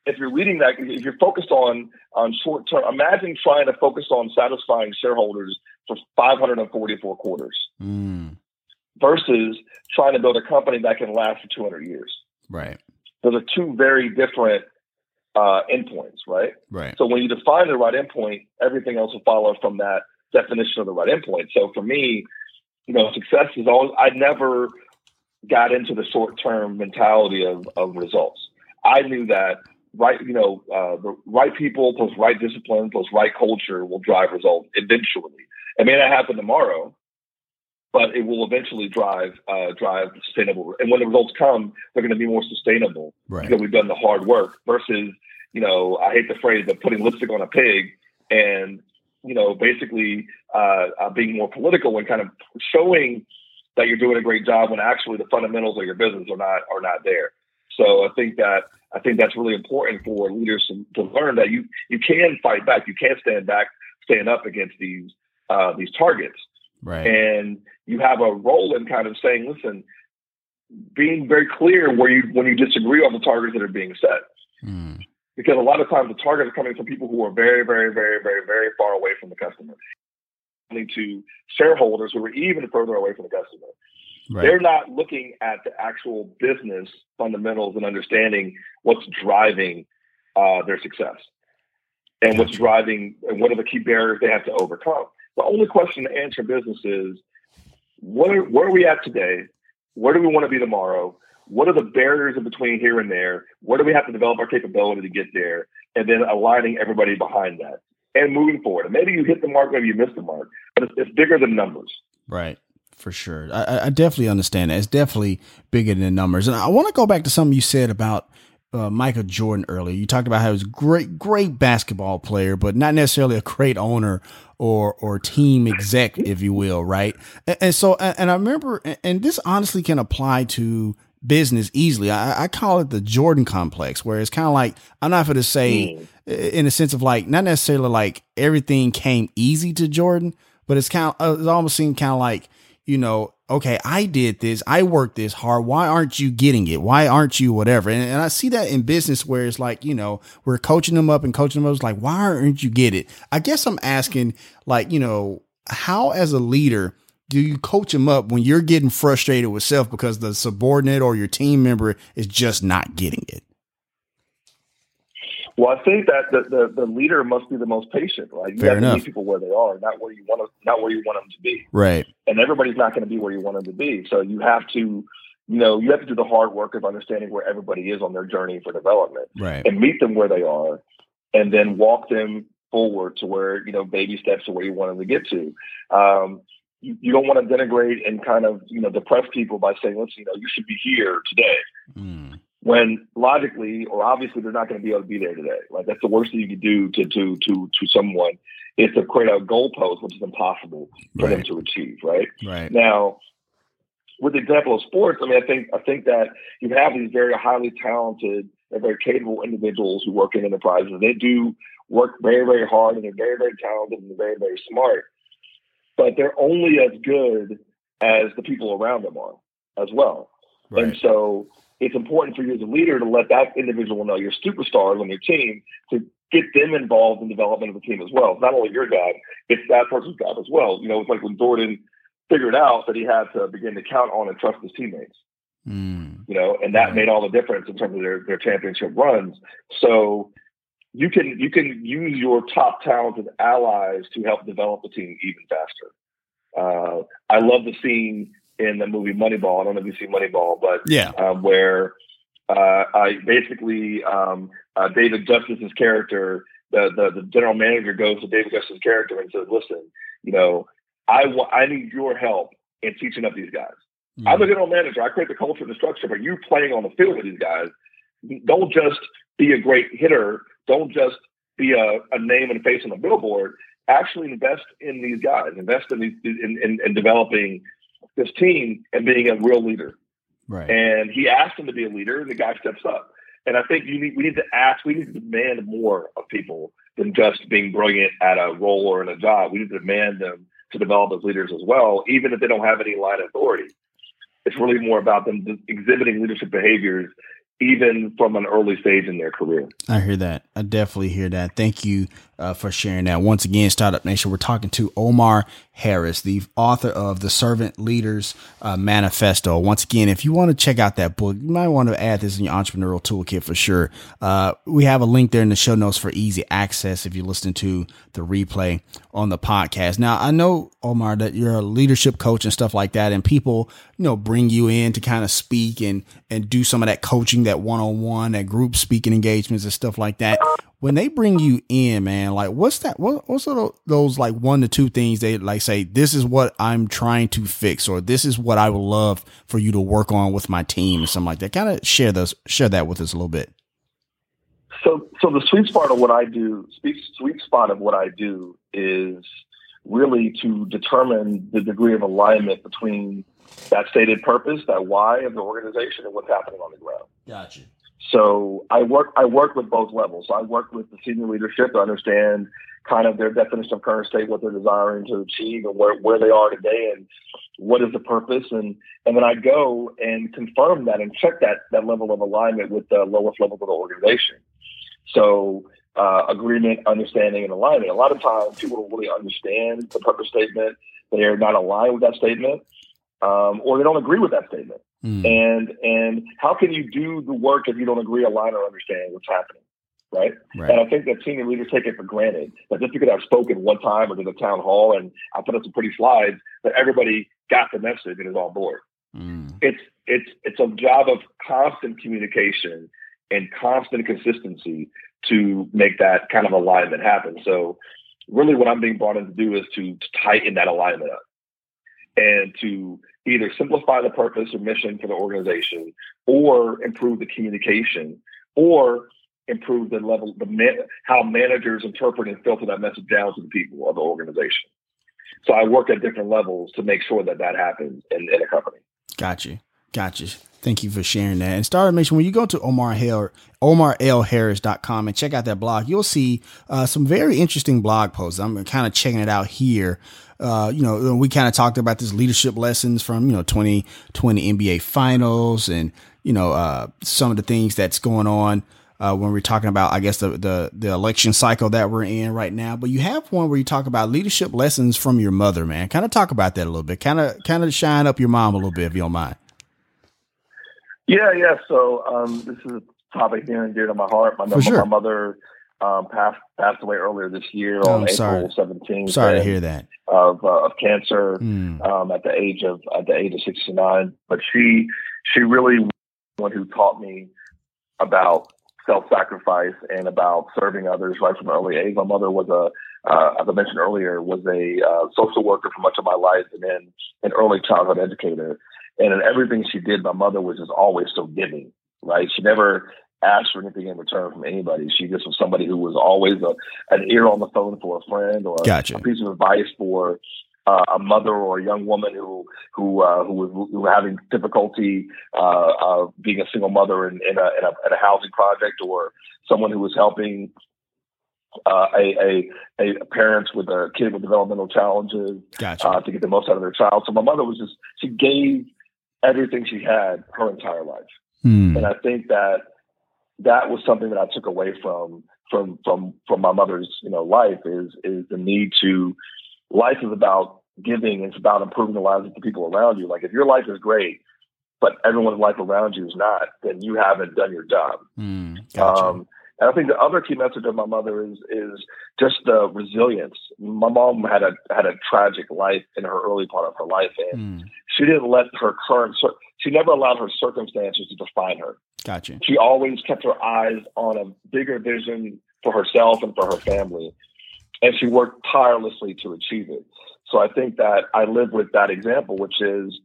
if you're reading that, if you're focused on on short term, imagine trying to focus on satisfying shareholders for 544 quarters Mm. versus trying to build a company that can last for 200 years. Right. Those are two very different uh, endpoints, right? Right. So when you define the right endpoint, everything else will follow from that definition of the right endpoint. So for me, you know, success is always, I never got into the short term mentality of, of results. I knew that right, you know, uh, the right people plus right discipline plus right culture will drive results eventually. It may not happen tomorrow, but it will eventually drive uh, drive sustainable. And when the results come, they're going to be more sustainable Right. because we've done the hard work versus, you know, I hate the phrase, but putting lipstick on a pig and, you know, basically uh, uh, being more political and kind of showing that you're doing a great job when actually the fundamentals of your business are not are not there. So I think that I think that's really important for leaders to, to learn that you you can fight back, you can stand back, stand up against these uh, these targets Right. and you have a role in kind of saying, listen, being very clear where you when you disagree on the targets that are being set. Mm. Because a lot of times the targets are coming from people who are very, very, very, very, very far away from the customer. Coming to shareholders who are even further away from the customer. Right. They're not looking at the actual business fundamentals and understanding what's driving uh, their success and what's driving and what are the key barriers they have to overcome. The only question to answer business is what are, where are we at today? Where do we want to be tomorrow? What are the barriers in between here and there? Where do we have to develop our capability to get there? And then aligning everybody behind that and moving forward. And maybe you hit the mark, maybe you missed the mark, but it's, it's bigger than numbers. Right. For sure. I- I, definitely understand that. It's definitely bigger than numbers. And I want to go back to something you said about uh, Michael Jordan earlier. You talked about how he was great, great basketball player, but not necessarily a great owner or or team exec, if you will, right? And, and so, and, I remember, and- and this honestly can apply to business easily. I, I call it the Jordan complex, where it's kind of like I'm not going to say mm. in a sense of like not necessarily like everything came easy to Jordan, but it's kind of uh, it almost seemed kind of like you know, okay, I did this, I worked this hard. Why aren't you getting it? Why aren't you whatever? And, and I see that in business where it's like you know we're coaching them up and coaching them up. It's like why aren't you get it? I guess I'm asking like you know how as a leader do you coach them up when you're getting frustrated with self because the subordinate or your team member is just not getting it? Well, I think that the, the, the leader must be the most patient, right? You Fair have enough. to meet people where they are, not where you want to, not where you want them to be. Right. And everybody's not going to be where you want them to be. So you have to, you know, you have to do the hard work of understanding where everybody is on their journey for development, right. and meet them where they are, and then walk them forward to where you know baby steps to where you want them to get to. Um, you, you, don't want to denigrate and kind of you know depress people by saying, listen, you know, you should be here today. Mm. When logically or obviously they're not going to be able to be there today. Like that's the worst thing you could do to to to to someone is to create a goalpost, which is impossible for right. them to achieve. Right. Right. Now, with the example of sports, I mean, I think I think that you have these very highly talented and very capable individuals who work in enterprises. They do work very, very hard and they're very, very talented and they're very, very smart. But they're only as good as the people around them are as well. Right. And so it's important for you as a leader to let that individual know your superstars on your team to get them involved in development of the team as well. It's not only your job, it's that person's job as well. You know, it's like when Jordan figured out that he had to begin to count on and trust his teammates. Mm. You know, and that made all the difference in terms of their, their championship runs. So you can you can use your top talented allies to help develop the team even faster. Uh, I love the scene in the movie Moneyball. I don't know if you've seen Moneyball, but yeah, um, where uh, I basically um, uh, David Justice's character, the, the the general manager goes to David Justice's character and says, "Listen, you know, I I need your help in teaching up these guys. Mm-hmm. I'm the general manager. I create the culture and the structure, but you playing on the field with these guys. Don't just be a great hitter don't just be a, a name and face on the billboard. Actually invest in these guys. Invest in these in, in, in developing this team and being a real leader. Right. And he asked him to be a leader, and the guy steps up. And I think you need we need to ask, we need to demand more of people than just being brilliant at a role or in a job. We need to demand them to develop as leaders as well, even if they don't have any line authority. It's really more about them exhibiting leadership behaviors even from an early stage in their career. I hear that. I definitely hear that. Thank you uh, for sharing that. Once again, Startup Nation, we're talking to Omar Harris, the author of the Servant Leaders uh, Manifesto. Once again, if you want to check out that book, you might want to add this in your entrepreneurial toolkit for sure. Uh, we have a link there in the show notes for easy access if you're listening to the replay on the podcast. Now, I know, Omar, that you're a leadership coach and stuff like that, and people, you know, bring you in to kind of speak and, and do some of that coaching, that one on one, that group speaking engagements and stuff like that when they bring you in, man, like what's that? What, what's those like one to two things they like say, this is what I'm trying to fix, or this is what I would love for you to work on with my team, or something like that. Kind of share those, share that with us a little bit. So, so the sweet spot of what I do, sweet spot of what I do is really to determine the degree of alignment between that stated purpose, that why of the organization, and what's happening on the ground. Gotcha. So I work I work with both levels. So I work with the senior leadership to understand kind of their definition of current state, what they're desiring to achieve, and where, where they are today, and what is the purpose, and and then I go and confirm that and check that that level of alignment with the lowest levels of the organization. So uh, agreement, understanding, and alignment. A lot of times, people don't really understand the purpose statement. They are not aligned with that statement, um, or they don't agree with that statement. Mm. And and how can you do the work if you don't agree, align, or understand what's happening? Right? right? And I think that senior leaders take it for granted that just because I've spoken one time or did a town hall and I put up some pretty slides, that everybody got the message and is on board. Mm. It's it's it's a job of constant communication and constant consistency to make that kind of alignment happen. So really what I'm being brought in to do is to, to tighten that alignment up and to either simplify the purpose or mission for the organization or improve the communication or improve the level the man, how managers interpret and filter that message down to the people of the organization. So i work at different levels to make sure that that happens in, in a company. Got you Gotcha. Thank you for sharing that. And Startup Nation, when you go to Omar Hale, OmarLHarris.com and check out that blog, you'll see uh, some very interesting blog posts. I'm kind of checking it out here. Uh, you know, we kind of talked about this leadership lessons from, you know, 2020 NBA finals and, you know, uh, some of the things that's going on. Uh, when we're talking about, I guess the, the the election cycle that we're in right now. But you have one where you talk about leadership lessons from your mother, man. Kind of talk about that a little bit. Kind of kind of shine up your mom a little bit, if you don't mind. Yeah, yeah. So um, this is a topic near and dear to my heart. My, sure. my mother um, passed passed away earlier this year oh, on April seventeenth. Sorry to hear that of uh, of cancer mm. um, at the age of at the age of sixty nine. But she she really was one who taught me about self sacrifice and about serving others right from an early age. My mother was a uh, as I mentioned earlier, was a uh, social worker for much of my life, and then an early childhood educator. And in everything she did, my mother was just always so giving, right? She never asked for anything in return from anybody. She just was somebody who was always a, an ear on the phone for a friend or gotcha. a piece of advice for uh, a mother or a young woman who who uh, who was who were having difficulty uh, uh, being a single mother in, in, a, in, a, in a housing project or someone who was helping uh, a, a, a parents with a kid with developmental challenges gotcha. uh, to get the most out of their child. So my mother was just she gave everything she had her entire life. Hmm. And I think that that was something that I took away from from from from my mother's you know life is is the need to life is about giving. It's about improving the lives of the people around you. Like if your life is great, but everyone's life around you is not, then you haven't done your job. Hmm. Gotcha. Um, and I think the other key message of my mother is is just the resilience. My mom had a had a tragic life in her early part of her life, and mm. She didn't let her current she never allowed her circumstances to define her. Gotcha. She always kept her eyes on a bigger vision for herself and for her family, and she worked tirelessly to achieve it. So I think that I live with that example, which is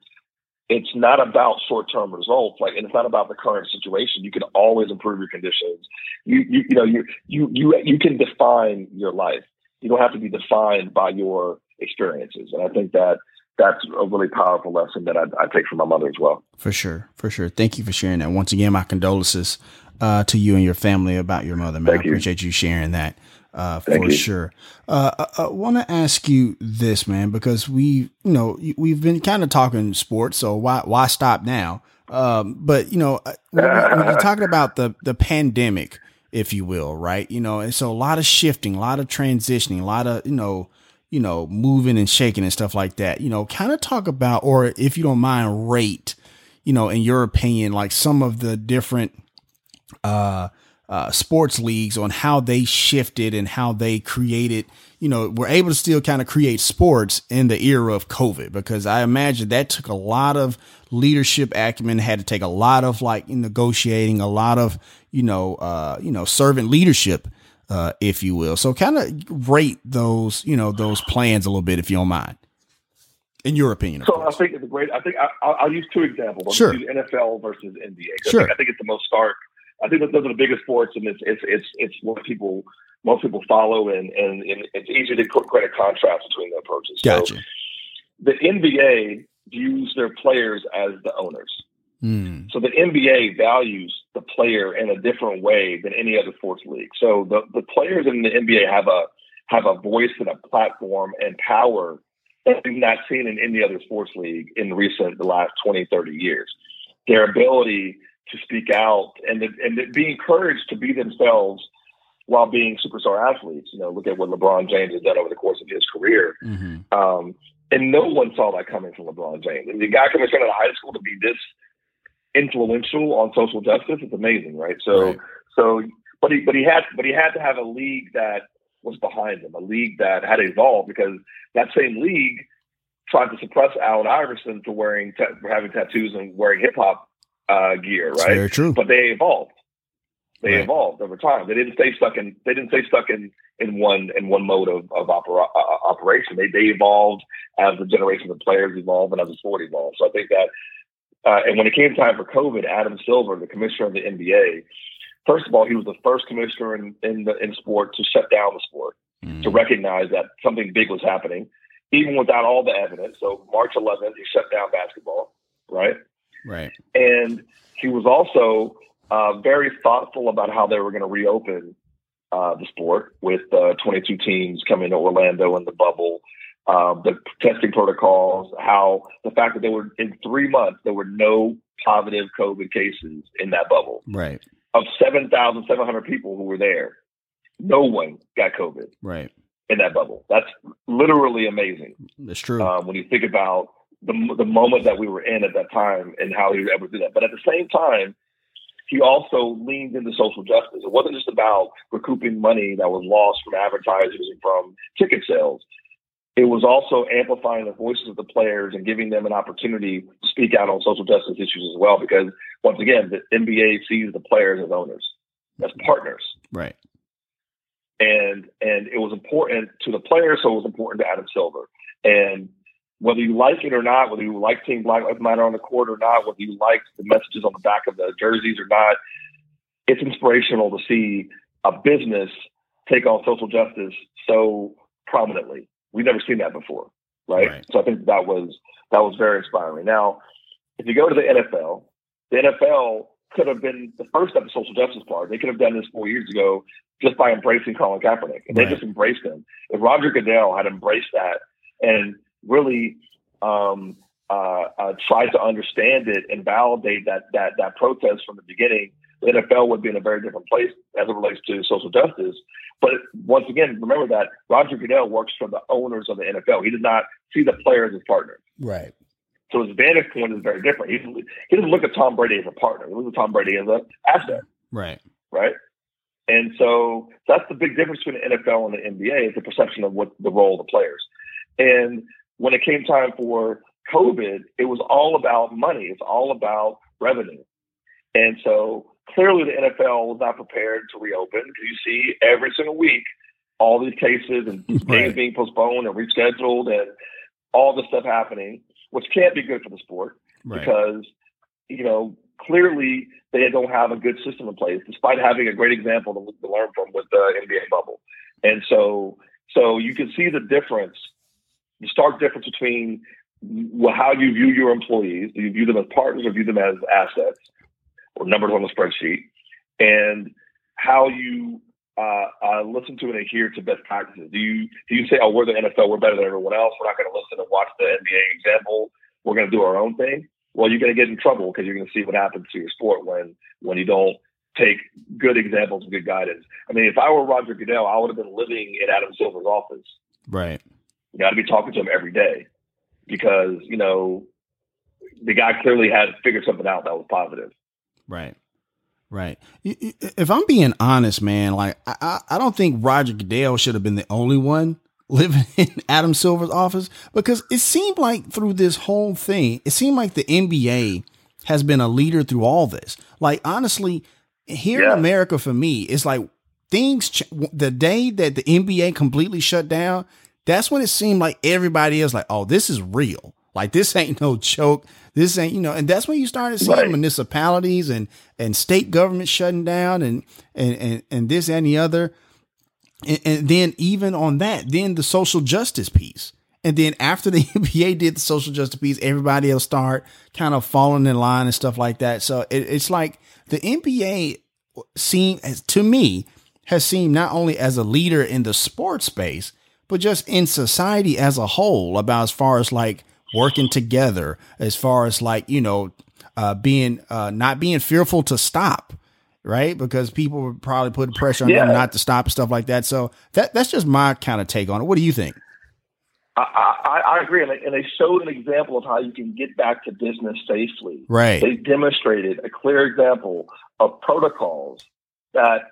it's not about short term results. Like, and it's not about the current situation. You can always improve your conditions. You, you, you know, you, you, you, you can define your life. You don't have to be defined by your experiences. And I think that that's a really powerful lesson that I, I take from my mother as well. For sure. For sure. Thank you for sharing that. Once again, my condolences uh, to you and your family about your mother, man. Thank I appreciate you sharing that uh, for you. sure. Uh, I, I want to ask you this, man, because we, you know, we've been kind of talking sports, so why why stop now? Um, but you know, uh, when, when you're talking about the the pandemic, if you will, right? You know, and so a lot of shifting, a lot of transitioning, a lot of you know, you know, moving and shaking and stuff like that. You know, kind of talk about, or if you don't mind, rate, you know, in your opinion, like some of the different uh uh, sports leagues on how they shifted and how they created, you know, were able to still kind of create sports in the era of COVID because I imagine that took a lot of leadership acumen, had to take a lot of like negotiating, a lot of, you know, uh, you know, servant leadership, uh, if you will. So kind of rate those, you know, those plans a little bit, if you don't mind. In your opinion, so course. I think it's a great. I think I, will use two examples. Sure. NFL versus NBA. Sure. I think, I think it's the most stark I think that those are the biggest sports, and it's it's it's it's what people most people follow, and and, and it's easy to create a contrast between the approaches. Gotcha. So the NBA views their players as the owners. Mm. So the NBA values the player in a different way than any other sports league. So the, the players in the NBA have a have a voice and a platform and power that we've not seen in any other sports league in recent the last 20, 30 years. Their ability to speak out and and be encouraged to be themselves while being superstar athletes. You know, look at what LeBron James has done over the course of his career. Mm-hmm. Um, and no one saw that coming from LeBron James. And the guy coming out of high school to be this influential on social justice, it's amazing, right? So, right. so, but he, but he had, but he had to have a league that was behind him, a league that had evolved because that same league tried to suppress Allen Iverson to wearing, for having tattoos and wearing hip hop uh, gear, right? very true. But they evolved. They right. evolved over time. They didn't stay stuck in. They didn't stay stuck in in one in one mode of of opera, uh, operation. They they evolved as the generation of players evolved and as the sport evolved. So I think that. Uh, and when it came time for COVID, Adam Silver, the commissioner of the NBA, first of all, he was the first commissioner in in, the, in sport to shut down the sport, mm. to recognize that something big was happening, even without all the evidence. So March 11th, he shut down basketball, right? Right. And he was also uh, very thoughtful about how they were going to reopen uh, the sport with uh, 22 teams coming to Orlando in the bubble, um, the testing protocols, how the fact that there were in three months there were no positive COVID cases in that bubble. Right. Of 7,700 people who were there, no one got COVID. Right. In that bubble, that's literally amazing. That's true. Um, when you think about the the moment that we were in at that time and how he was able to do that, but at the same time, he also leaned into social justice. It wasn't just about recouping money that was lost from advertisers and from ticket sales. It was also amplifying the voices of the players and giving them an opportunity to speak out on social justice issues as well. Because once again, the NBA sees the players as owners, as partners. Right and and it was important to the players, so it was important to Adam Silver. And whether you like it or not, whether you like seeing Black Lives Matter on the court or not, whether you like the messages on the back of the jerseys or not, it's inspirational to see a business take on social justice so prominently. We've never seen that before, right? right? So I think that was that was very inspiring. Now, if you go to the NFL, the NFL could have been the first step of social justice part. They could have done this four years ago just by embracing Colin Kaepernick, and right. they just embraced him. If Roger Goodell had embraced that and really um, uh, uh, tried to understand it and validate that that that protest from the beginning, the NFL would be in a very different place as it relates to social justice. But once again, remember that Roger Goodell works for the owners of the NFL. He does not see the players as partners. Right. So his vantage point is very different. He, he doesn't look at Tom Brady as a partner. He looks at Tom Brady as an asset. Right. Right. And so that's the big difference between the NFL and the NBA is the perception of what the role of the players. And when it came time for COVID, it was all about money. It's all about revenue. And so clearly the NFL was not prepared to reopen because you see every single week all these cases and right. games being postponed and rescheduled and all this stuff happening which can't be good for the sport right. because you know clearly they don't have a good system in place, despite having a great example to, to learn from with the NBA bubble. And so, so you can see the difference, the stark difference between how you view your employees. Do you view them as partners or view them as assets or numbers on the spreadsheet? And how you uh, uh, listen to and adhere to best practices? Do you do you say, "Oh, we're the NFL, we're better than everyone else. We're not going to listen and watch the NBA example. We're going to do our own thing"? Well, you're going to get in trouble because you're going to see what happens to your sport when when you don't take good examples and good guidance. I mean, if I were Roger Goodell, I would have been living in Adam Silver's office. Right. You got to be talking to him every day because you know the guy clearly had figured something out that was positive. Right. Right. If I'm being honest, man, like I, I don't think Roger Goodell should have been the only one living in Adam Silver's office because it seemed like through this whole thing, it seemed like the NBA has been a leader through all this. Like honestly, here yeah. in America, for me, it's like things. Ch- the day that the NBA completely shut down, that's when it seemed like everybody else like, oh, this is real. Like this ain't no joke. This ain't, you know, and that's when you started seeing right. municipalities and and state government shutting down and and and, and this and the other. And, and then even on that, then the social justice piece. And then after the NBA did the social justice piece, everybody else start kind of falling in line and stuff like that. So it, it's like the NBA seem as to me has seemed not only as a leader in the sports space, but just in society as a whole about as far as like working together as far as like you know uh, being uh, not being fearful to stop right because people would probably put pressure on yeah. them not to stop and stuff like that so that that's just my kind of take on it what do you think I, I, I agree, and they, and they showed an example of how you can get back to business safely. Right. They demonstrated a clear example of protocols that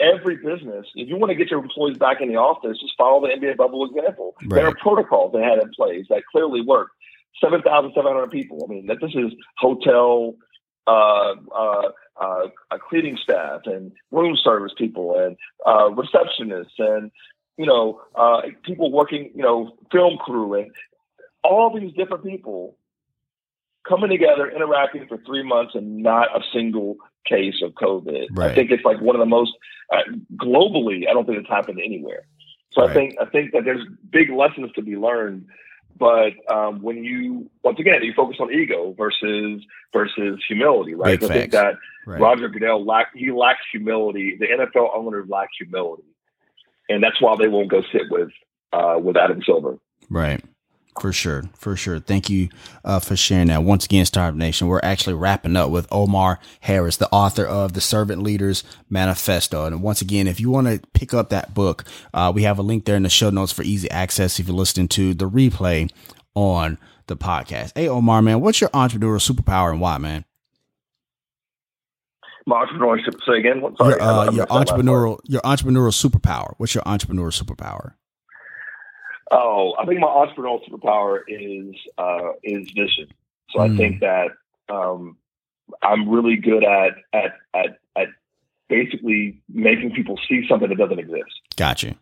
every business, if you want to get your employees back in the office, just follow the NBA bubble example. Right. There are protocols they had in place that clearly work. 7,700 people. I mean, that this is hotel, uh, uh, uh, cleaning staff and room service people and uh, receptionists and you know uh, people working, you know, film crew and all these different people coming together, interacting for three months, and not a single case of COVID. Right. I think it's like one of the most uh, globally. I don't think it's happened anywhere. So right. I think I think that there's big lessons to be learned but um, when you once again you focus on ego versus versus humility, right? I think that Right. Roger Goodell lack he lacks humility. The NFL owners lack humility, and that's why they won't go sit with uh, with Adam Silver. Right. For sure. For sure. Thank you uh, for sharing that. Once again, Startup Nation, we're actually wrapping up with Omar Harris, the author of the Servant Leaders Manifesto. And once again, if you want to pick up that book, uh, we have a link there in the show notes for easy access if you're listening to the replay on the podcast. Hey, Omar, man, what's your entrepreneurial superpower and why, man? My entrepreneurship. Say again. What- Sorry, Your, uh, your missed that last part. entrepreneurial, your entrepreneurial superpower. What's your entrepreneurial superpower? Oh, I think my entrepreneurial superpower is uh, is vision. So I Mm. think that um, I'm really good at at at at basically making people see something that doesn't exist. Gotcha.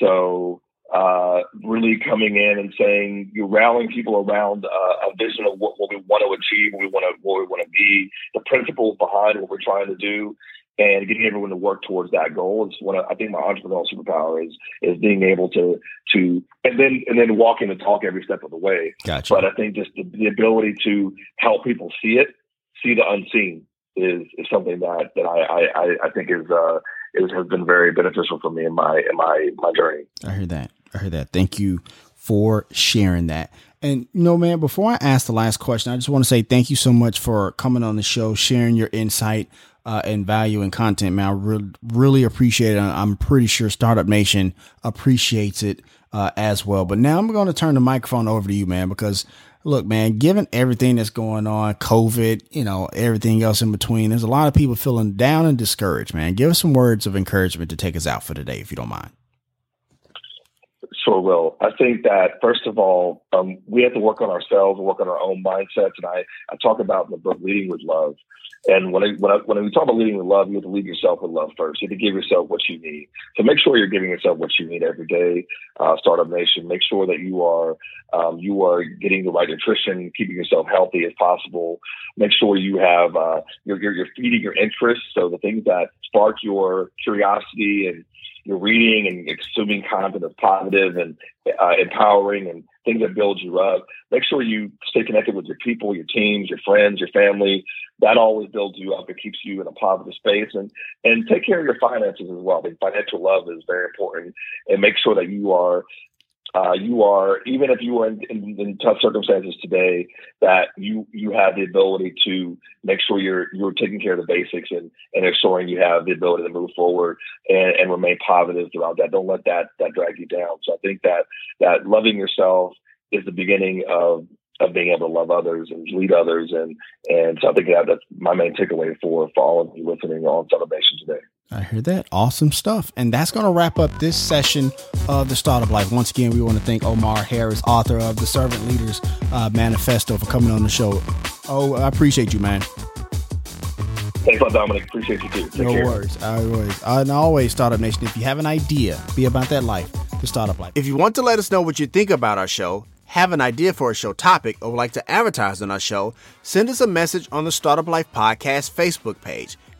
So uh, really coming in and saying you're rallying people around uh, a vision of what, what we want to achieve, what we want to what we want to be, the principles behind what we're trying to do, and getting everyone to work towards that goal is what I think my entrepreneurial superpower is is being able to to and then and then walking the talk every step of the way. Gotcha. But I think just the, the ability to help people see it, see the unseen, is is something that that I I, I think is uh is has been very beneficial for me in my in my my journey. I heard that. I heard that. Thank you for sharing that. And you know, man, before I ask the last question, I just want to say thank you so much for coming on the show, sharing your insight uh, and value and content, man. I re- really appreciate it. I'm pretty sure Startup Nation appreciates it uh, as well. But now I'm going to turn the microphone over to you, man, because look, man, given everything that's going on, COVID, you know, everything else in between, there's a lot of people feeling down and discouraged, man. Give us some words of encouragement to take us out for today, if you don't mind. Sure will. I think that first of all, um, we have to work on ourselves, work on our own mindsets, and I, I talk about in the book leading with love. And when I, when I, when we talk about leading with love, you have to lead yourself with love first. You have to give yourself what you need. So make sure you're giving yourself what you need every day. Uh, Startup Nation, make sure that you are um, you are getting the right nutrition, keeping yourself healthy as possible. Make sure you have uh, you're, you're, you're feeding your interests. So the things that spark your curiosity and you're reading and consuming content that's positive and uh, empowering and things that build you up. Make sure you stay connected with your people, your teams, your friends, your family. That always builds you up. It keeps you in a positive space and and take care of your finances as well. I think financial love is very important and make sure that you are uh, you are even if you are in, in, in, tough circumstances today that you you have the ability to make sure you're you're taking care of the basics and and ensuring you have the ability to move forward and, and remain positive throughout that. Don't let that that drag you down. So i think that that loving yourself is the beginning of of being able to love others and lead others. And and so i think that that's my main takeaway for for all of you listening on celebration today I hear that. Awesome stuff. And that's going to wrap up this session of the Startup Life. Once again, we want to thank Omar Harris, author of the Servant Leaders uh, Manifesto, for coming on the show. Oh, I appreciate you, man. Thanks a lot, Dominic. Appreciate you too. Take no care. worries. Always. And always, Startup Nation, if you have an idea, be about that life, the Startup Life. If you want to let us know what you think about our show, have an idea for a show topic, or would like to advertise on our show, send us a message on the Startup Life Podcast Facebook page.